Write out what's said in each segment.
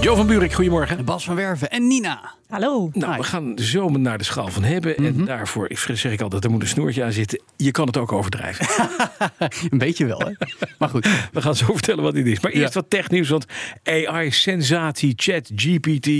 Jo van Buurik, goedemorgen. Bas van Werven en Nina. Hallo. Nou, we gaan zo naar de schaal van hebben. En daarvoor ik zeg ik altijd, er moet een snoertje aan zitten. Je kan het ook overdrijven. Een beetje wel, hè? Maar goed. We gaan zo vertellen wat dit is. Maar eerst Ja. wat technieuws, want AI-sensatie ChatGPT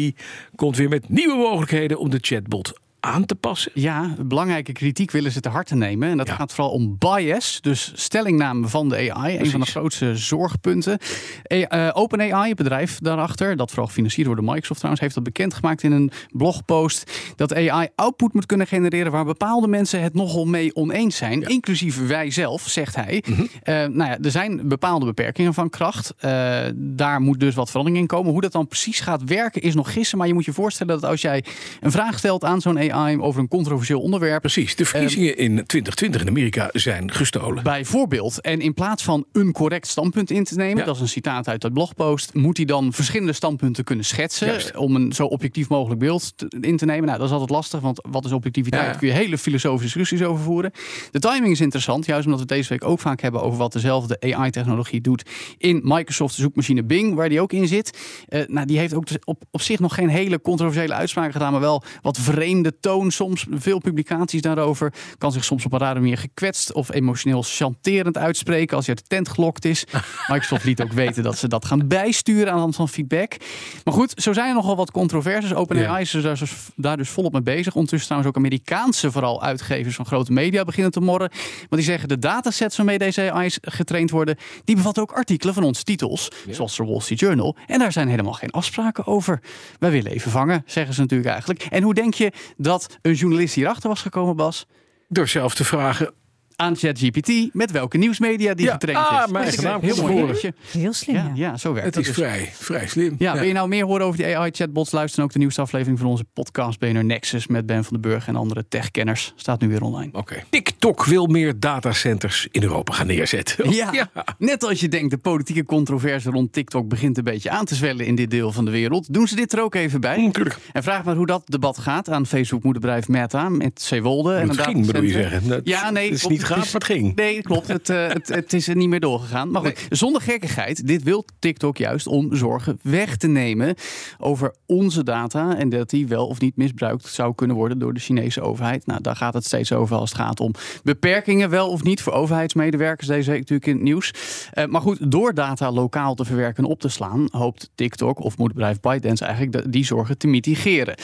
komt weer met nieuwe mogelijkheden om de chatbot aan te passen. Ja, belangrijke kritiek willen ze te harte nemen. En dat Ja. gaat vooral om bias, dus stellingname van de AI. Een van de grootste zorgpunten. E- eh, OpenAI, het bedrijf daarachter, dat vooral gefinancierd wordt door Microsoft trouwens, heeft dat bekendgemaakt in een blogpost. Dat AI output moet kunnen genereren waar bepaalde mensen het nogal mee oneens zijn. Inclusief wij zelf, zegt hij. Eh, nou ja, er zijn bepaalde beperkingen van kracht. Eh, daar moet dus wat verandering in komen. Hoe dat dan precies gaat werken is nog gissen. Maar je moet je voorstellen dat als jij een vraag stelt aan zo'n AI over een controversieel onderwerp. Precies, de verkiezingen in 2020 in Amerika zijn gestolen. Bijvoorbeeld. En in plaats van een correct standpunt in te nemen, Ja. dat is een citaat uit dat blogpost, moet hij dan verschillende standpunten kunnen schetsen Juist. om een zo objectief mogelijk beeld te- in te nemen. Nou, dat is altijd lastig, want wat is objectiviteit? Ja. Kun je hele filosofische discussies over voeren. De timing is interessant, juist omdat we het deze week ook vaak hebben over wat dezelfde AI-technologie doet in Microsoft zoekmachine Bing, waar die ook in zit. Eh, nou, die heeft ook dus op, op zich nog geen hele controversiële uitspraken gedaan, maar wel wat vreemde toon soms. Veel publicaties daarover. Kan zich soms op een rare manier gekwetst of emotioneel chanterend uitspreken als je uit de tent gelokt is. Microsoft liet ook weten dat ze dat gaan bijsturen aan de hand van feedback. Maar goed, zo zijn er nogal wat controversies. OpenAI is daar dus, daar dus volop mee bezig. Ondertussen trouwens ook Amerikaanse vooral uitgevers van grote media beginnen te morren. Want die zeggen de datasets waarmee deze AI's getraind worden, die bevatten ook artikelen van onze titels. Zoals de Wall Street Journal. En daar zijn helemaal geen afspraken over. Wij willen even vangen, zeggen ze natuurlijk eigenlijk. En hoe denk je dat een journalist hierachter was gekomen, Bas? Door zelf te vragen. Aan ChatGPT, met welke nieuwsmedia die Ja, getraind ah, is. een heel mooi. Heel slim. Ja, Ja. ja, zo werkt Het dat is dus. vrij, vrij slim. Ja, wil je nou meer horen over die AI-chatbots? Luister dan ook de nieuwste aflevering van onze podcast BNR Nexus met Ben van den Burg en andere techkenners. Staat nu weer online. Oké. TikTok wil meer datacenters in Europa gaan neerzetten. Ja, net als je denkt, de politieke controverse rond TikTok begint een beetje aan te zwellen in dit deel van de wereld. Doen ze dit er ook even bij? Natuurlijk. En vraag maar hoe dat debat gaat aan Facebook-moederbedrijf Meta met Zeewolde. en Het ging, bedoel je zeggen. Dat- ja, nee. het is niet gaat, het ging. Nee, klopt. Het, eh, het, het is er niet meer doorgegaan. Maar goed, zonder gekkigheid. Dit wil TikTok juist om zorgen weg te nemen over onze data. En dat die wel of niet misbruikt zou kunnen worden door de Chinese overheid. Nou, daar gaat het steeds over als het gaat om beperkingen wel of niet voor overheidsmedewerkers. Deze week natuurlijk in het nieuws. Eh, maar goed, door data lokaal te verwerken en op te slaan, hoopt TikTok of moederbedrijf ByteDance eigenlijk die zorgen te mitigeren.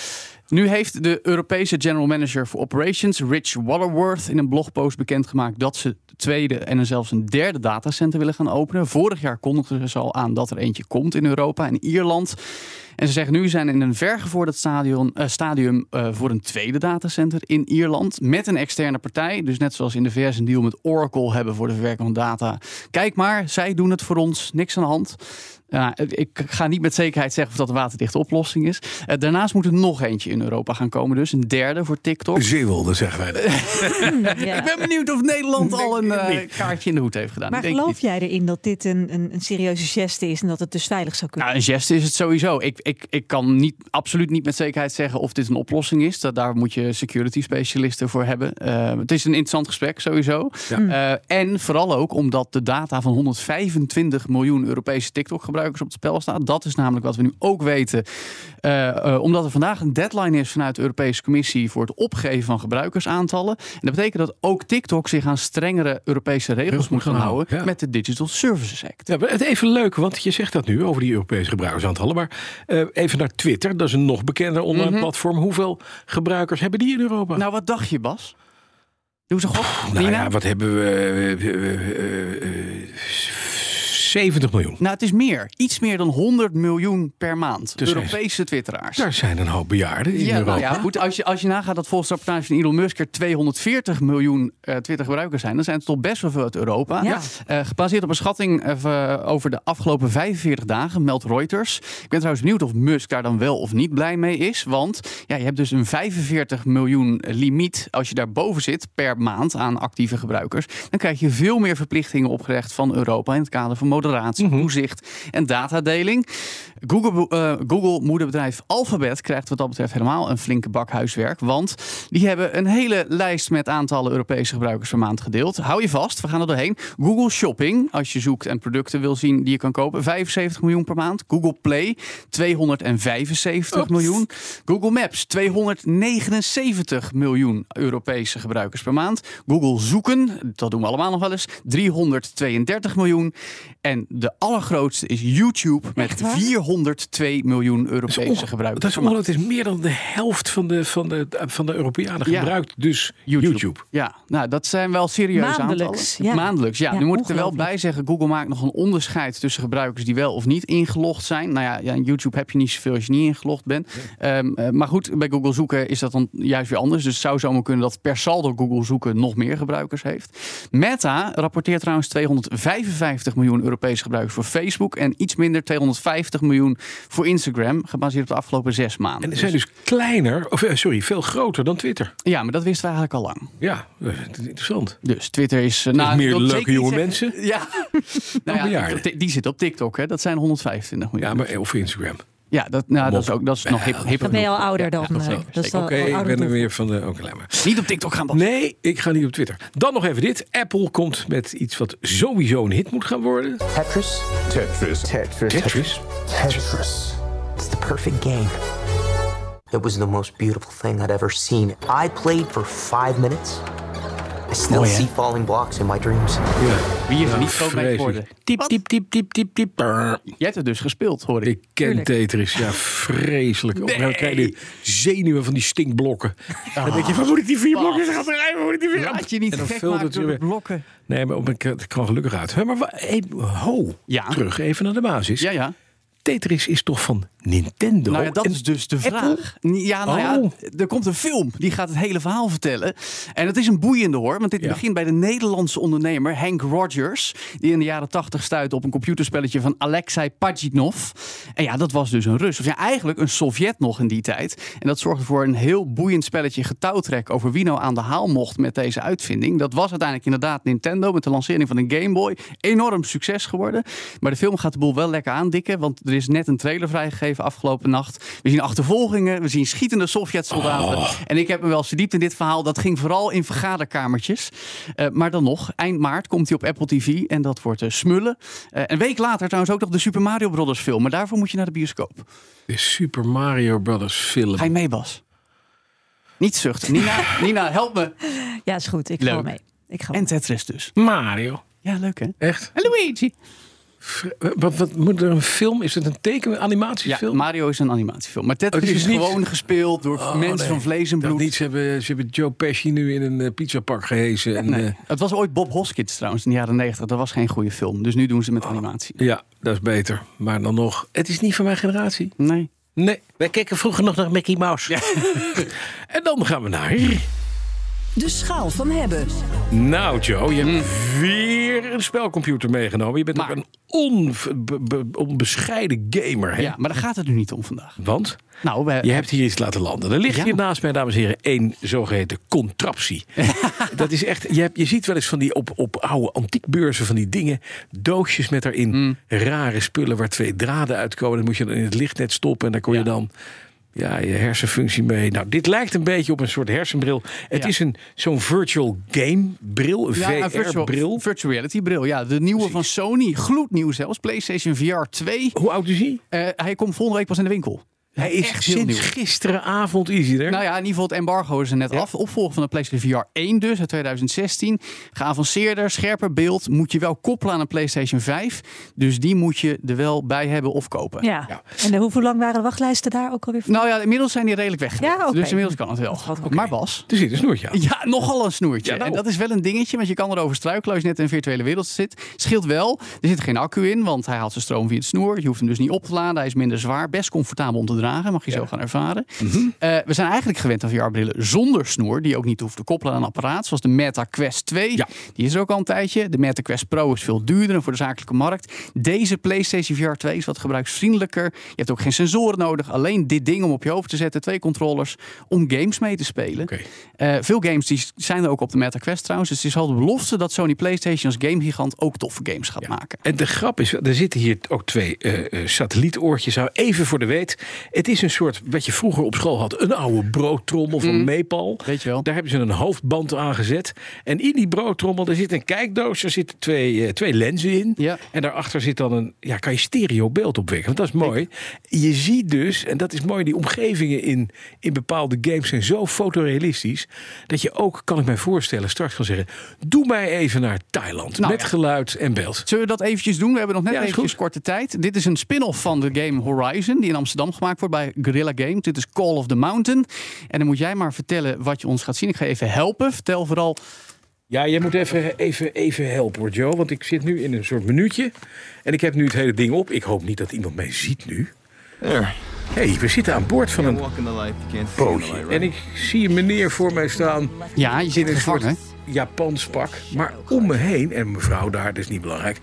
Nu heeft de Europese General Manager voor Operations, Rich Wallerworth, in een blogpost bekendgemaakt dat ze de tweede en zelfs een derde datacenter willen gaan openen. Vorig jaar kondigden ze al aan dat er eentje komt in Europa en Ierland. En ze zeggen nu zijn in een vergevorderd stadion, eh, stadium eh, voor een tweede datacenter in Ierland. Met een externe partij. Dus net zoals in de VS een deal met Oracle hebben voor de verwerking van data. Kijk maar, zij doen het voor ons. Niks aan de hand. Ja, ik ga niet met zekerheid zeggen of dat een waterdichte oplossing is. Eh, daarnaast moet er nog eentje in Europa gaan komen. Dus een derde voor TikTok. Zeewolde, zeggen wij dat. Ja. Ik ben benieuwd of Nederland al een eh, kaartje in de hoed heeft gedaan. Maar geloof jij erin dat dit een, een, een serieuze geste is en dat het dus veilig zou kunnen? Nou, een geste is het sowieso. Ik, ik, ik kan niet, absoluut niet met zekerheid zeggen of dit een oplossing is. Dat, daar moet je security specialisten voor hebben. Eh, het is een interessant gesprek sowieso. Eh, en vooral ook omdat de data van 125 miljoen Europese TikTok-gebruikers op het spel staat. Dat is namelijk wat we nu ook weten. Eh, eh, omdat er vandaag een deadline is vanuit de Europese Commissie voor het opgeven van gebruikersaantallen. En dat betekent dat ook TikTok zich aan strengere Europese regels moet gaan houden ja. met de Digital Services Act. Ja, maar het even leuk, want je zegt dat nu over die Europese gebruikersaantallen. Maar eh, even naar Twitter, dat is een nog bekender online platform. Hoeveel gebruikers hebben die in Europa? Nou, wat dacht je, Bas? Doe ze god. Nou ja, wat hebben we? Eh, eh, eh, eh, 70 miljoen. Nou, het is meer. Iets meer dan 100 miljoen per maand. Dus Europese twitteraars. Daar zijn een hoop bejaarden in Ja, Europa. nou ja, goed. Als je, als je nagaat dat volgens de rapportage van Elon Musk er 240 miljoen eh, Twitter-gebruikers zijn, dan zijn het toch best wel veel uit Europa. Ja. Eh, gebaseerd op een schatting eh, over de afgelopen 45 dagen, meldt Reuters. Ik ben trouwens benieuwd of Musk daar dan wel of niet blij mee is. Want ja, je hebt dus een 45 miljoen limiet. Als je daarboven zit per maand aan actieve gebruikers, dan krijg je veel meer verplichtingen opgelegd van Europa in het kader van moderatie, toezicht en datadeling. Google, eh, Google moederbedrijf Alphabet krijgt wat dat betreft helemaal een flinke bak huiswerk. Want die hebben een hele lijst met aantallen Europese gebruikers per maand gedeeld. Hou je vast, we gaan er doorheen. Google Shopping, als je zoekt en producten wil zien die je kan kopen, 75 miljoen per maand. Google Play, 275 miljoen. Google Maps, 279 miljoen Europese gebruikers per maand. Google Zoeken, dat doen we allemaal nog wel eens, 332 miljoen. En de allergrootste is YouTube met Echt waar? 402 miljoen Europese gebruikers. Dat is, ongelooflijk. het is meer dan de helft van de, van de, van de Europeanen Ja. gebruikt dus YouTube. Ja, nou dat zijn wel serieuze Maandelijks, aantallen. ja. Maandelijks, ja. Ja, nu moet ik er wel bij zeggen, Google maakt nog een onderscheid tussen gebruikers die wel of niet ingelogd zijn. Nou ja, ja in YouTube heb je niet zoveel als je niet ingelogd bent. Ehm, eh, maar goed, bij Google zoeken is dat dan juist weer anders. Dus het zou zomaar kunnen dat per saldo Google zoeken nog meer gebruikers heeft. Meta rapporteert trouwens 255 miljoen Europese gebruikers voor Facebook en iets minder 250 miljoen voor Instagram, gebaseerd op de afgelopen zes maanden. En ze zijn dus kleiner, of eh, sorry, veel groter dan Twitter. Ja, maar dat wisten we eigenlijk al lang. Ja, eh, interessant. Dus Twitter is... nou, meer leuke jonge mensen Ja. nou ja, die- zit op TikTok, hè. Dat zijn 125 miljoen. Ja, maar of Instagram. Ja, dat, nou, dat is ook dat is nog hip, hip Dan ben je al ouder dan. eh, Oké, ik ben er weer van de... Oké, laat maar. Niet op TikTok gaan, Bas. Nee, ik ga niet op Twitter. Dan nog even dit. Apple komt met iets wat sowieso een hit moet gaan worden. Tetris? Tetris. Tetris. Tetris. Tetris. It's the perfect game. It was the most beautiful thing I'd ever seen. I played for five minutes. I still Mooi, see falling blocks in my dreams. Ja. Wie is er Ja, niet groot mee geworden? Tiep, tiep, tiep, tiep, tiep. Brrr. Jij hebt het dus gespeeld, hoor ik. Ik ken Tuurlijk. Tetris. Ja, vreselijk. Gegeven moment krijg je Nee. zenuwen van die stinkblokken. Dan denk je, waar moet ik die vier blokken gaan rijden? Moet ik die vier Laat je niet En dan gek vult maken het door de weer. blokken. Nee, maar ik- het kwam gelukkig uit. Hé, Maar ho, Ja. terug even naar de basis. Ja, ja. Tetris is toch van Nintendo? Nou ja, dat En is dus de Apple? vraag. Ja, nou ja, Oh. er komt een film die gaat het hele verhaal vertellen. En het is een boeiende hoor, want dit Ja. begint bij de Nederlandse ondernemer Hank Rogers. Die in de jaren tachtig stuitte op een computerspelletje van Alexei Pajitnov. En ja, dat was dus een Rus. Of ja, eigenlijk een Sovjet nog in die tijd. En dat zorgde voor een heel boeiend spelletje getouwtrek over wie nou aan de haal mocht met deze uitvinding. Dat was uiteindelijk inderdaad Nintendo met de lancering van een Game Boy. Enorm succes geworden. Maar de film gaat de boel wel lekker aandikken, want er is net een trailer vrijgegeven afgelopen nacht. We zien achtervolgingen, we zien schietende Sovjet-soldaten. En ik heb me wel eens verdiept in dit verhaal. Dat ging vooral in vergaderkamertjes. Eh, maar dan nog, eind maart komt hij op Apple TV en dat wordt eh, smullen. Eh, een week later trouwens ook nog de Super Mario Brothers film. Maar daarvoor moet je naar de bioscoop. De Super Mario Brothers film. Ga je mee, Bas? Niet zuchten. Nina, Nina, help me. Ja, is goed. Ik ga Leuk. mee. Ik ga En. Tetris dus. Mario. Ja, leuk hè? Echt? En Luigi. Wat, wat moet er een film? Is het een teken Ja, animatiefilm? Mario is een animatiefilm. Maar Tetris Oh, het is, is niet- gewoon gespeeld door Oh, mensen nee. van vlees en Dat bloed. niet, ze hebben, ze hebben Joe Pesci nu in een eh, pizzapak gehezen. En, Nee. eh, Het was ooit Bob Hoskins trouwens in de jaren 90. Dat was geen goede film. Dus nu doen ze met animatie. ja, dat is beter. Maar dan nog, het is niet van mijn generatie. Nee. Nee, wij keken vroeger nog naar Mickey Mouse. en dan gaan we naar... De schaal van hebben. Nou Joe, je hebt weer een spelcomputer meegenomen. Je bent Maar- ook een on, be- be- onbescheiden gamer. Hè? Ja, maar daar gaat het nu niet om vandaag. Want Nou, we, je hebt hier iets laten landen. Er ligt Ja. hier naast mij, dames en heren, één zogeheten contraptie. dat is echt, je, hebt, je ziet wel eens van die op, op oude antiekbeurzen van die dingen. Doosjes met daarin Mm. rare spullen waar twee draden uitkomen. Dat moet je dan in het lichtnet stoppen en daar kon je dan ja, je hersenfunctie mee. Nou, dit lijkt een beetje op een soort hersenbril. Het Ja. is een zo'n virtual game bril, een ja, virtual, VR-bril. virtual reality bril. Ja, de nieuwe van Sony. Gloednieuw zelfs. PlayStation VR 2. Hoe oud is hij? Eh, hij komt volgende week pas in de winkel. Hij is Echt sinds nieuw. gisteravond is hij er. Nou ja, in ieder geval het embargo is er net af. Opvolger van de PlayStation VR 1 dus, uit 2016. Geavanceerder, scherper beeld. Moet je wel koppelen aan een PlayStation 5. Dus die moet je er wel bij hebben of kopen. Ja. Ja. En de, hoe lang waren de wachtlijsten daar ook alweer? voor? Nou ja, inmiddels zijn die redelijk weg. Ja, oké. Dus inmiddels kan het wel. Oké. Maar Bas, er zit een snoertje aan. Ja, nogal een snoertje. Ja, nou. En dat is wel een dingetje, want je kan erover struikelen als je net in een virtuele wereld zit. Scheelt wel, er zit geen accu in, want hij haalt zijn stroom via het snoer. Je hoeft hem dus niet op te laden. Hij is minder zwaar, best comfortabel om te dragen, mag je zo gaan ervaren. Mhm. Eh, we zijn eigenlijk gewend aan VR-brillen zonder snoer, die je ook niet hoeft te koppelen aan een apparaat, zoals de Meta Quest 2. Ja. Die is er ook al een tijdje. De Meta Quest Pro is veel duurder en voor de zakelijke markt. Deze PlayStation VR 2 is wat gebruiksvriendelijker. Je hebt ook geen sensoren nodig, alleen dit ding om op je hoofd te zetten, twee controllers, om games mee te spelen. Eh, veel games die zijn er ook op de Meta Quest trouwens. Dus het is al de belofte dat Sony PlayStation als gamegigant ook toffe games gaat maken. En de grap is, er zitten hier ook twee eh, satellietoortjes. Even voor de weet. Het is een soort, wat je vroeger op school had, een oude broodtrommel van Meepal. Mm. Weet je wel. Daar hebben ze een hoofdband aan gezet. En in die broodtrommel, daar zit een kijkdoos. Er zitten twee, eh, twee lenzen in. Ja. En daarachter zit dan een, ja, kan je stereo beeld opwekken. Want dat is mooi. Je ziet dus, en dat is mooi, die omgevingen in, in bepaalde games zijn zo fotorealistisch. Dat je ook, kan ik mij voorstellen, straks kan zeggen. Doe mij even naar Thailand. Nou met ja. geluid en beeld. Zullen we dat eventjes doen? We hebben nog net Ja, eventjes korte tijd. Dit is een spin-off van de game Horizon, die in Amsterdam gemaakt wordt bij Guerrilla Games. Dit is Call of the Mountain. En dan moet jij maar vertellen wat je ons gaat zien. Ik ga even helpen. Vertel vooral. Ja, jij moet even, even, even helpen hoor, Joe. Want ik zit nu in een soort minuutje. En ik heb nu het hele ding op. Ik hoop niet dat iemand mij ziet nu. Hé, hey, we zitten aan boord van een bootje. En ik zie een meneer voor mij staan Ja, je zit in een soort. Japans pak. Maar om me heen, en mevrouw daar, dat is niet belangrijk.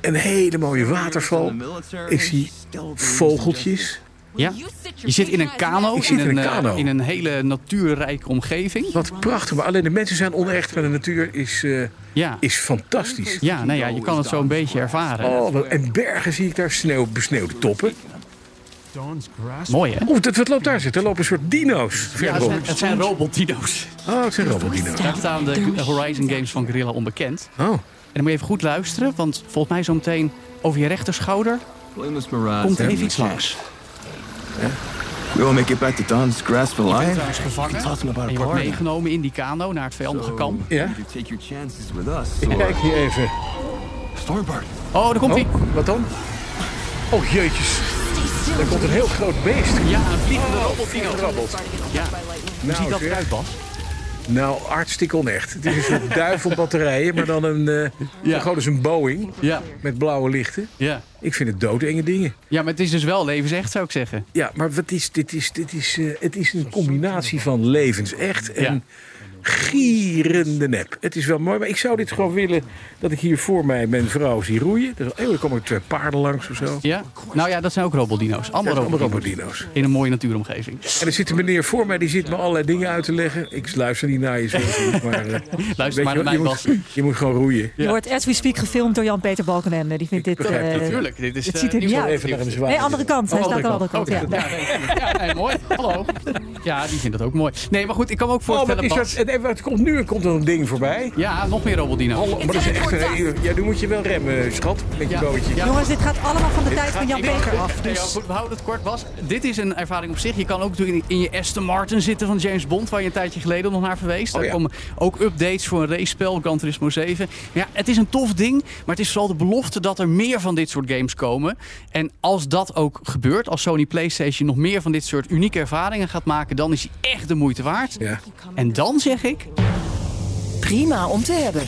Een hele mooie waterval. Ik zie vogeltjes. Ja. Je zit in een kano. Ik zit in een kano. in een hele natuurrijke omgeving. Wat prachtig. Maar alleen de mensen zijn onecht. Maar de natuur is, eh, Ja. is fantastisch. Ja, nou ja, je kan het zo een beetje ervaren. Oh, en bergen zie ik daar, sneeuw, besneeuwde toppen. Mooi hè? Oeh, dat, wat loopt daar zitten? Er lopen een soort dino's. Ja, het zijn, het zijn robotdino's. Oh, het zijn robotdino's. Daar staan de Horizon Games van Guerrilla onbekend. Oh. En dan moet je even goed luisteren, want volgens mij zo meteen over je rechterschouder komt er even iets langs. We will make it back to Don's grasp Je bent alive. trouwens gevangen Talking about en a je wordt meegenomen in die kano naar het vijandige kamp. Ja? You take your chances with us. Ik or- kijk hier even. Stormbird. Oh, daar komt hij. Oh, wat dan? Oh, jeetjes. Er komt een heel groot beest. Ja, een vliegende Oh, robotdino. Grabbelt. Ja. Hoe Nou, ziet dat eruit, Bas? Nou, hartstikke onecht. Het is een soort duivelbatterijen, maar dan een, eh Ja. gewoon eens een Boeing Ja. met blauwe lichten. Ja. Ik vind het doodenge dingen. ja, maar het is dus wel levensecht, zou ik zeggen. Ja, maar wat is, dit is, dit is, eh, het is een combinatie van levensecht en gierende nep. Het is wel mooi, maar ik zou dit gewoon willen dat ik hier voor mij mijn vrouw zie roeien. Dus, oh, er komen twee paarden langs of zo. Ja? Nou ja, dat zijn ook robotdino's. Allemaal robotdino's. In een mooie natuuromgeving. En er zit een meneer voor mij, die zit me allerlei dingen uit te leggen. Ik luister niet naar je, je, maar... eh, weet maar je, naar je, mij, moet, Bas. je moet gewoon roeien. Je wordt as we speak gefilmd door Jan-Peter Balkenende. Die vindt dit... het, eh, Natuurlijk, dit is het eh, ziet er niet uit. Even naar een zwaar. Nee, andere kant. Hij Oh, staat aan de andere andere kant. Ja. Ja, nee, ja, mooi. Hallo. Ja, die vindt dat ook mooi. Nee, maar goed, ik kan me ook Oh, voorstellen, is Wat komt nu? Er komt er een ding voorbij. Ja, nog meer robotdino's. Oh, maar dat is echt een, ja, nu moet je wel remmen, schat, met je Ja. bootje. Ja. Jongens, dit gaat allemaal van de tijd gaat van niet Jan-Peter af. Nee, ja, Dus goed, we houden het kort, Bas. Dit is een ervaring op zich. Je kan ook natuurlijk in je Aston Martin zitten van James Bond, waar je een tijdje geleden nog naar verwees. Daar Oh, ja. komen ook updates voor een racespel, Gran Turismo 7. Ja, het is een tof ding, maar het is vooral de belofte dat er meer van dit soort games komen. En als dat ook gebeurt, als Sony PlayStation nog meer van dit soort unieke ervaringen gaat maken, dan is hij echt de moeite waard. Ja. En dan zeg ik, Prima om te hebben.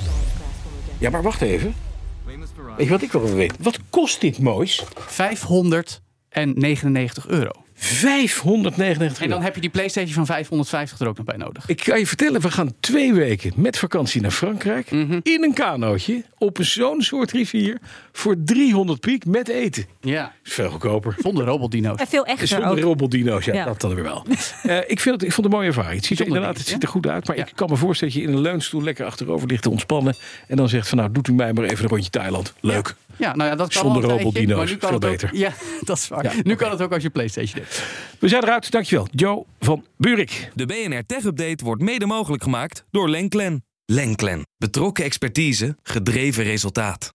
ja, maar wacht even. Weet je wat ik wel wil weten? Wat kost dit moois? 599 euro. 599 En dan heb je die PlayStation van 550 er ook nog bij nodig. Ik kan je vertellen, we gaan twee weken met vakantie naar Frankrijk. Mhm. In een kanootje, op zo'n soort rivier. Voor 300 piek met eten. Ja, is veel goedkoper. zonder robotdino's. en veel echter zonder ook. robotdino's, ja, Ja. dat dan weer wel. Eh, ik, vind het, ik vond het een mooie ervaring. Het ziet er inderdaad het ziet dingetje, er goed uit. Maar Ja. ik kan me voorstellen dat je in een leunstoel lekker achterover ligt te ontspannen. En dan zegt van nou, doet u mij maar even een rondje Thailand. Leuk. Ja, nou ja, dat kan Zonder robotdino's, maar nu kan veel het ook- beter. Ja, dat is waar. Ja, nu kan het ook als je PlayStation hebt. We zijn eruit. Dankjewel. Joe van Buurik. De BNR Tech Update wordt mede mogelijk gemaakt door Lenklen. Lenklen. Betrokken expertise, gedreven resultaat.